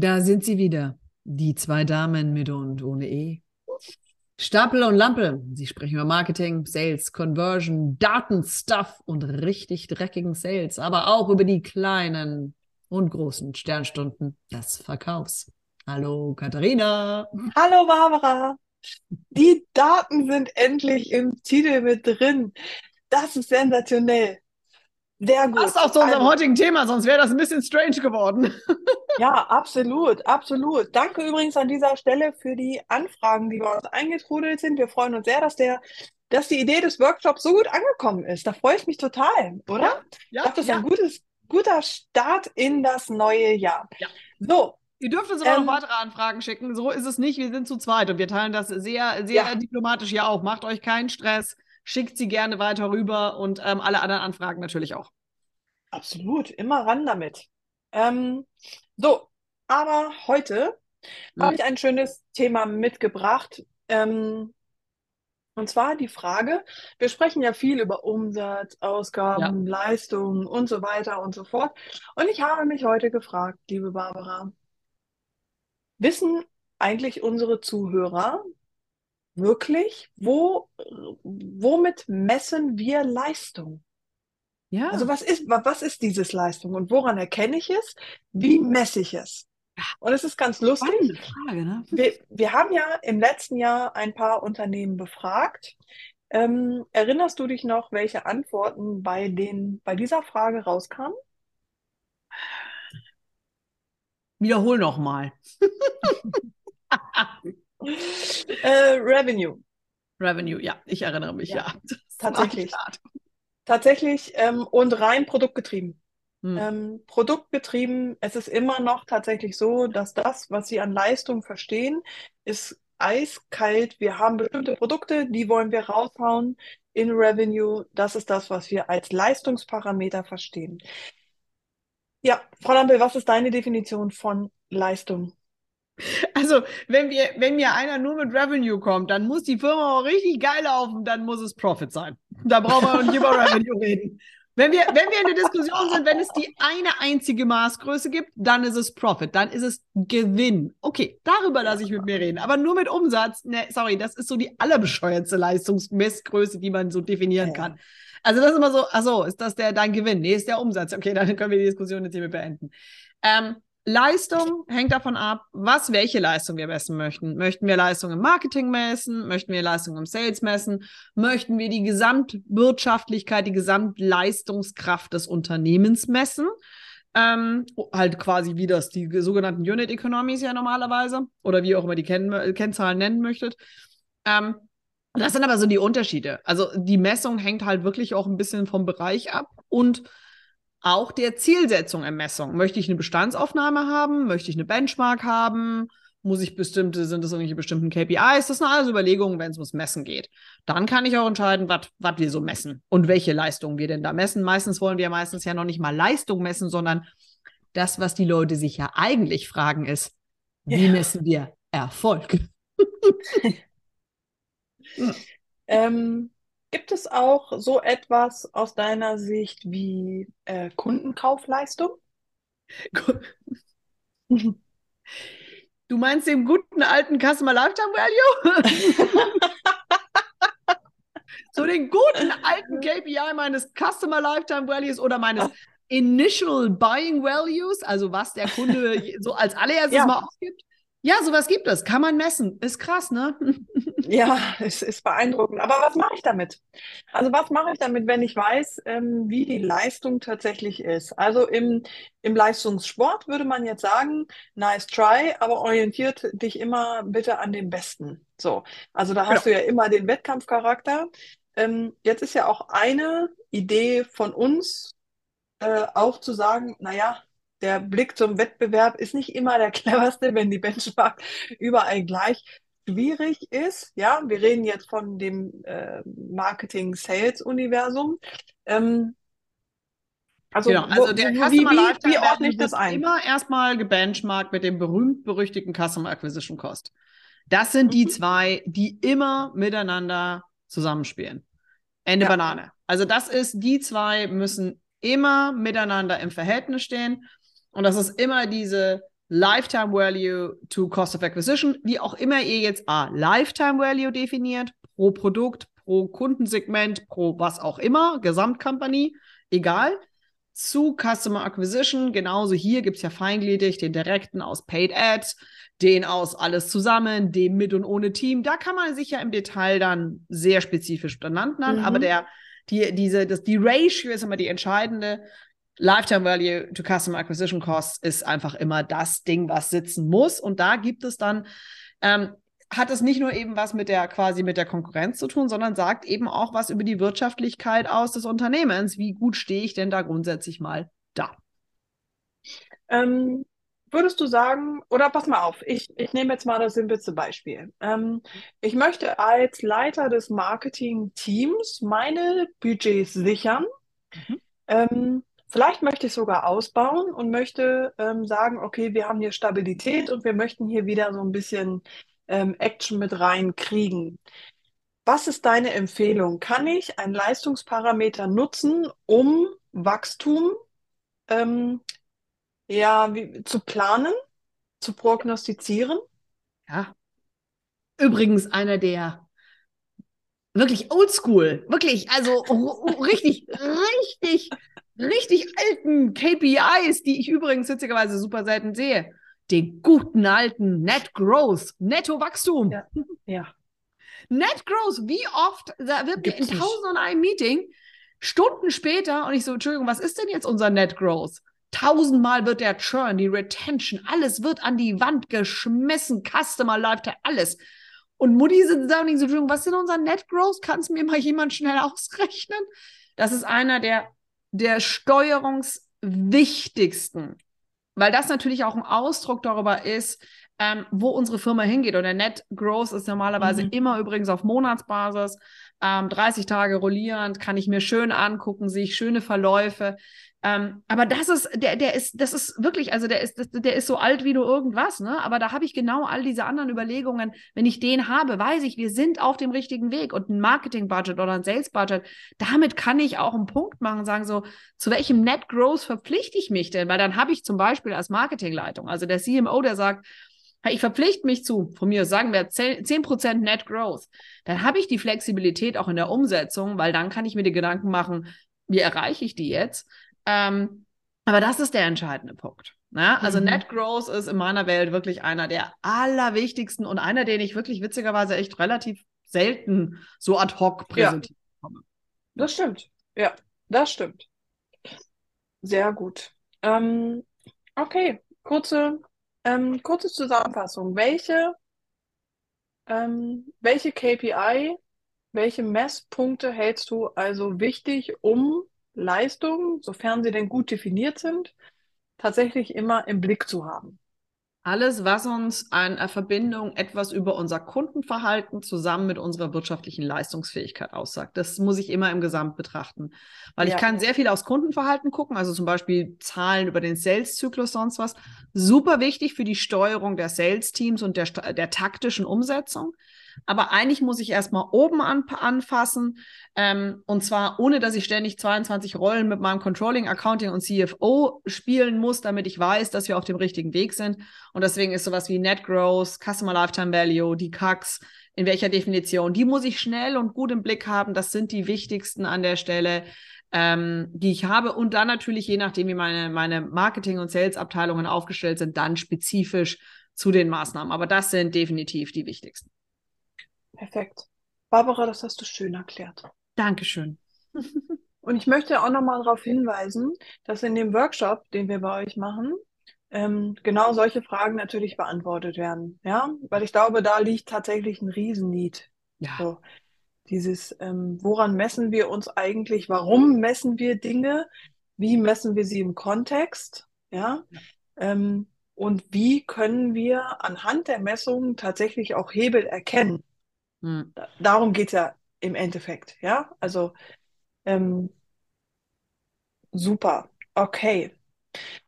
Da sind sie wieder, die zwei Damen mit und ohne E. Stapel und Lampe, sie sprechen über Marketing, Sales, Conversion, Datenstuff und richtig dreckigen Sales, aber auch über die kleinen und großen Sternstunden des Verkaufs. Hallo Katharina. Hallo Barbara. Die Daten sind endlich im Titel mit drin. Das ist sensationell. Sehr gut. Passt auch zu unserem also, heutigen Thema, sonst wäre das ein bisschen strange geworden. ja, absolut, absolut. Danke übrigens an dieser Stelle für die Anfragen, die bei uns eingetrudelt sind. Wir freuen uns sehr, dass der dass die Idee des Workshops so gut angekommen ist. Da freue ich mich total, oder? Ja, ja, das ist ja. ein gutes, guter Start in das neue Jahr. Ja. So. Ihr dürft uns aber ähm, noch weitere Anfragen schicken. So ist es nicht. Wir sind zu zweit und wir teilen das sehr, sehr ja. diplomatisch hier auf. Macht euch keinen Stress schickt sie gerne weiter rüber und ähm, alle anderen Anfragen natürlich auch. Absolut, immer ran damit. Ähm, so, aber heute ja. habe ich ein schönes Thema mitgebracht. Ähm, und zwar die Frage, wir sprechen ja viel über Umsatz, Ausgaben, ja. Leistungen und so weiter und so fort. Und ich habe mich heute gefragt, liebe Barbara, wissen eigentlich unsere Zuhörer, wirklich, wo, womit messen wir Leistung? Ja. Also was ist, was ist dieses Leistung und woran erkenne ich es? Wie messe ich es? Und es ist ganz lustig. Frage, ne? wir, wir haben ja im letzten Jahr ein paar Unternehmen befragt. Ähm, erinnerst du dich noch, welche Antworten bei, den, bei dieser Frage rauskamen? Wiederhol nochmal. Äh, Revenue. Revenue, ja, ich erinnere mich, ja. ja. Tatsächlich. Tatsächlich ähm, und rein produktgetrieben. Hm. Ähm, produktgetrieben, es ist immer noch tatsächlich so, dass das, was sie an Leistung verstehen, ist eiskalt. Wir haben bestimmte Produkte, die wollen wir raushauen in Revenue. Das ist das, was wir als Leistungsparameter verstehen. Ja, Frau Lampel, was ist deine Definition von Leistung? Also, wenn wir, wenn mir einer nur mit Revenue kommt, dann muss die Firma auch richtig geil laufen, dann muss es Profit sein. Da brauchen wir auch nicht über Revenue reden. Wenn wir, wenn wir in der Diskussion sind, wenn es die eine einzige Maßgröße gibt, dann ist es Profit, dann ist es Gewinn. Okay, darüber lasse ich mit mir reden. Aber nur mit Umsatz, ne, sorry, das ist so die allerbescheuertste Leistungsmessgröße, die man so definieren kann. Also das ist immer so, ach so, ist das der dein Gewinn? Nee, ist der Umsatz. Okay, dann können wir die Diskussion jetzt hiermit beenden. Ähm, Leistung hängt davon ab, was, welche Leistung wir messen möchten. Möchten wir Leistung im Marketing messen? Möchten wir Leistung im Sales messen? Möchten wir die Gesamtwirtschaftlichkeit, die Gesamtleistungskraft des Unternehmens messen? Ähm, halt quasi wie das die sogenannten Unit Economies ja normalerweise oder wie auch immer die Ken Kennzahlen nennen möchtet. Ähm, das sind aber so die Unterschiede. Also die Messung hängt halt wirklich auch ein bisschen vom Bereich ab und auch der Zielsetzung Ermessung. Möchte ich eine Bestandsaufnahme haben? Möchte ich eine Benchmark haben? Muss ich bestimmte, sind das irgendwelche bestimmten KPIs? Das sind alles Überlegungen, wenn es ums Messen geht. Dann kann ich auch entscheiden, was wir so messen und welche Leistungen wir denn da messen. Meistens wollen wir meistens ja noch nicht mal Leistung messen, sondern das, was die Leute sich ja eigentlich fragen, ist, wie ja. messen wir Erfolg? ähm, Gibt es auch so etwas aus deiner Sicht wie äh, Kundenkaufleistung? Du meinst den guten alten Customer Lifetime Value? so den guten alten KPI meines Customer Lifetime Values oder meines Initial Buying Values, also was der Kunde so als allererstes ja. mal ausgibt? Ja, sowas gibt es. Kann man messen. Ist krass, ne? ja, es ist beeindruckend. Aber was mache ich damit? Also was mache ich damit, wenn ich weiß, ähm, wie die Leistung tatsächlich ist? Also im, im Leistungssport würde man jetzt sagen, nice try, aber orientiert dich immer bitte an dem Besten. So, also da hast ja. du ja immer den Wettkampfcharakter. Ähm, jetzt ist ja auch eine Idee von uns, äh, auch zu sagen, naja, der Blick zum Wettbewerb ist nicht immer der cleverste, wenn die Benchmark überall gleich schwierig ist. Ja, wir reden jetzt von dem äh, Marketing-Sales-Universum. Ähm, also, genau, also der wo, Customer wie, wie, ordne ich das ein? Immer erstmal gebenchmarkt mit dem berühmt-berüchtigten Customer Acquisition Cost. Das sind die mhm. zwei, die immer miteinander zusammenspielen. Ende ja. Banane. Also das ist, die zwei müssen immer miteinander im Verhältnis stehen. Und das ist immer diese Lifetime Value to Cost of Acquisition, wie auch immer ihr jetzt A, Lifetime Value definiert, pro Produkt, pro Kundensegment, pro was auch immer, Gesamtcompany, egal, zu Customer Acquisition. Genauso hier gibt es ja feingliedrig den direkten aus Paid Ads, den aus alles zusammen, dem mit und ohne Team. Da kann man sich ja im Detail dann sehr spezifisch benannt nennen, mhm. aber der, die, diese, das, die Ratio ist immer die entscheidende. Lifetime Value to Customer Acquisition Costs ist einfach immer das Ding, was sitzen muss. Und da gibt es dann, ähm, hat es nicht nur eben was mit der quasi mit der Konkurrenz zu tun, sondern sagt eben auch was über die Wirtschaftlichkeit aus des Unternehmens. Wie gut stehe ich denn da grundsätzlich mal da? Ähm, würdest du sagen, oder pass mal auf, ich, ich nehme jetzt mal das simpelste Beispiel. Ähm, ich möchte als Leiter des Marketing-Teams meine Budgets sichern. Mhm. Ähm, Vielleicht möchte ich sogar ausbauen und möchte ähm, sagen, okay, wir haben hier Stabilität und wir möchten hier wieder so ein bisschen ähm, Action mit reinkriegen. Was ist deine Empfehlung? Kann ich einen Leistungsparameter nutzen, um Wachstum ähm, ja, wie, zu planen, zu prognostizieren? Ja. Übrigens einer der wirklich oldschool, wirklich, also richtig, richtig richtig alten KPIs, die ich übrigens witzigerweise super selten sehe. Den guten alten Net Growth, Nettowachstum. Ja. ja. Net Growth, wie oft, da wird mir in tausend und einem Meeting Stunden später und ich so, Entschuldigung, was ist denn jetzt unser Net Growth? Tausendmal wird der Churn, die Retention, alles wird an die Wand geschmissen, Customer Lifetime, alles. Und Mutti sitzt da und ich so, Entschuldigung, was ist denn unser Net Growth? Kann es mir mal jemand schnell ausrechnen? Das ist einer der der steuerungswichtigsten, weil das natürlich auch ein Ausdruck darüber ist, ähm, wo unsere Firma hingeht. Und der Net Growth ist normalerweise mhm. immer übrigens auf Monatsbasis, ähm, 30 Tage rollierend, kann ich mir schön angucken, sehe ich schöne Verläufe. Ähm, aber das ist, der, der ist, das ist wirklich, also der ist, der ist so alt wie nur irgendwas, ne? Aber da habe ich genau all diese anderen Überlegungen. Wenn ich den habe, weiß ich, wir sind auf dem richtigen Weg und ein Marketing-Budget oder ein Sales-Budget, damit kann ich auch einen Punkt machen und sagen, so, zu welchem Net Growth verpflichte ich mich denn? Weil dann habe ich zum Beispiel als Marketingleitung, also der CMO, der sagt, ich verpflichte mich zu, von mir sagen wir 10%, Net Growth, dann habe ich die Flexibilität auch in der Umsetzung, weil dann kann ich mir die Gedanken machen, wie erreiche ich die jetzt? Ähm, aber das ist der entscheidende Punkt. Ne? Also mhm. Net Growth ist in meiner Welt wirklich einer der allerwichtigsten und einer, den ich wirklich witzigerweise echt relativ selten so ad hoc präsentiert ja. bekomme. Das stimmt. Ja, das stimmt. Sehr gut. Ähm, okay, kurze, ähm, kurze Zusammenfassung. Welche, ähm, welche KPI, welche Messpunkte hältst du also wichtig, um Leistungen, sofern sie denn gut definiert sind, tatsächlich immer im Blick zu haben. Alles, was uns eine Verbindung etwas über unser Kundenverhalten zusammen mit unserer wirtschaftlichen Leistungsfähigkeit aussagt. Das muss ich immer im Gesamt betrachten. Weil ja. ich kann sehr viel aus Kundenverhalten gucken, also zum Beispiel Zahlen über den Sales-Zyklus, sonst was. Super wichtig für die Steuerung der Sales-Teams und der, der taktischen Umsetzung. Aber eigentlich muss ich erstmal oben an, anfassen. Ähm, und zwar ohne, dass ich ständig 22 Rollen mit meinem Controlling, Accounting und CFO spielen muss, damit ich weiß, dass wir auf dem richtigen Weg sind. Und deswegen ist sowas wie Net Growth, Customer Lifetime Value, die CACs, in welcher Definition, die muss ich schnell und gut im Blick haben. Das sind die wichtigsten an der Stelle. Ähm, die ich habe und dann natürlich, je nachdem, wie meine, meine Marketing- und Sales-Abteilungen aufgestellt sind, dann spezifisch zu den Maßnahmen. Aber das sind definitiv die wichtigsten. Perfekt. Barbara, das hast du schön erklärt. Dankeschön. Und ich möchte auch nochmal darauf hinweisen, dass in dem Workshop, den wir bei euch machen, ähm, genau solche Fragen natürlich beantwortet werden. Ja, weil ich glaube, da liegt tatsächlich ein Riesenlied. Ja. So, dieses, ähm, woran messen wir uns eigentlich? Warum messen wir Dinge? Wie messen wir sie im Kontext? Ja. ja. Ähm, und wie können wir anhand der Messungen tatsächlich auch Hebel erkennen? Hm. Darum geht es ja im Endeffekt, ja. Also ähm, super. Okay.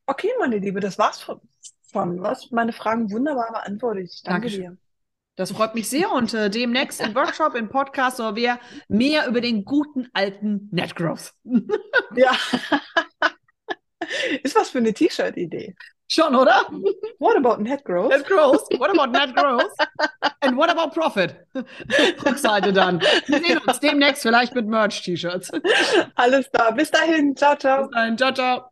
Okay, meine Liebe, das war's von, von was? Meine Fragen wunderbar beantwortet. Ich danke Dankeschön. dir. Das freut mich sehr und äh, demnächst im Workshop, im Podcast soll wir mehr über den guten alten Netgrowth. ja. Ist was für eine T-Shirt-Idee. Schon, oder? What about net growth? Net growth. What about net growth? And what about profit? Rückseite dann. Wir sehen uns demnächst vielleicht mit Merch-T-Shirts. Alles da. Bis dahin. Ciao, ciao. Bis dahin. Ciao, ciao.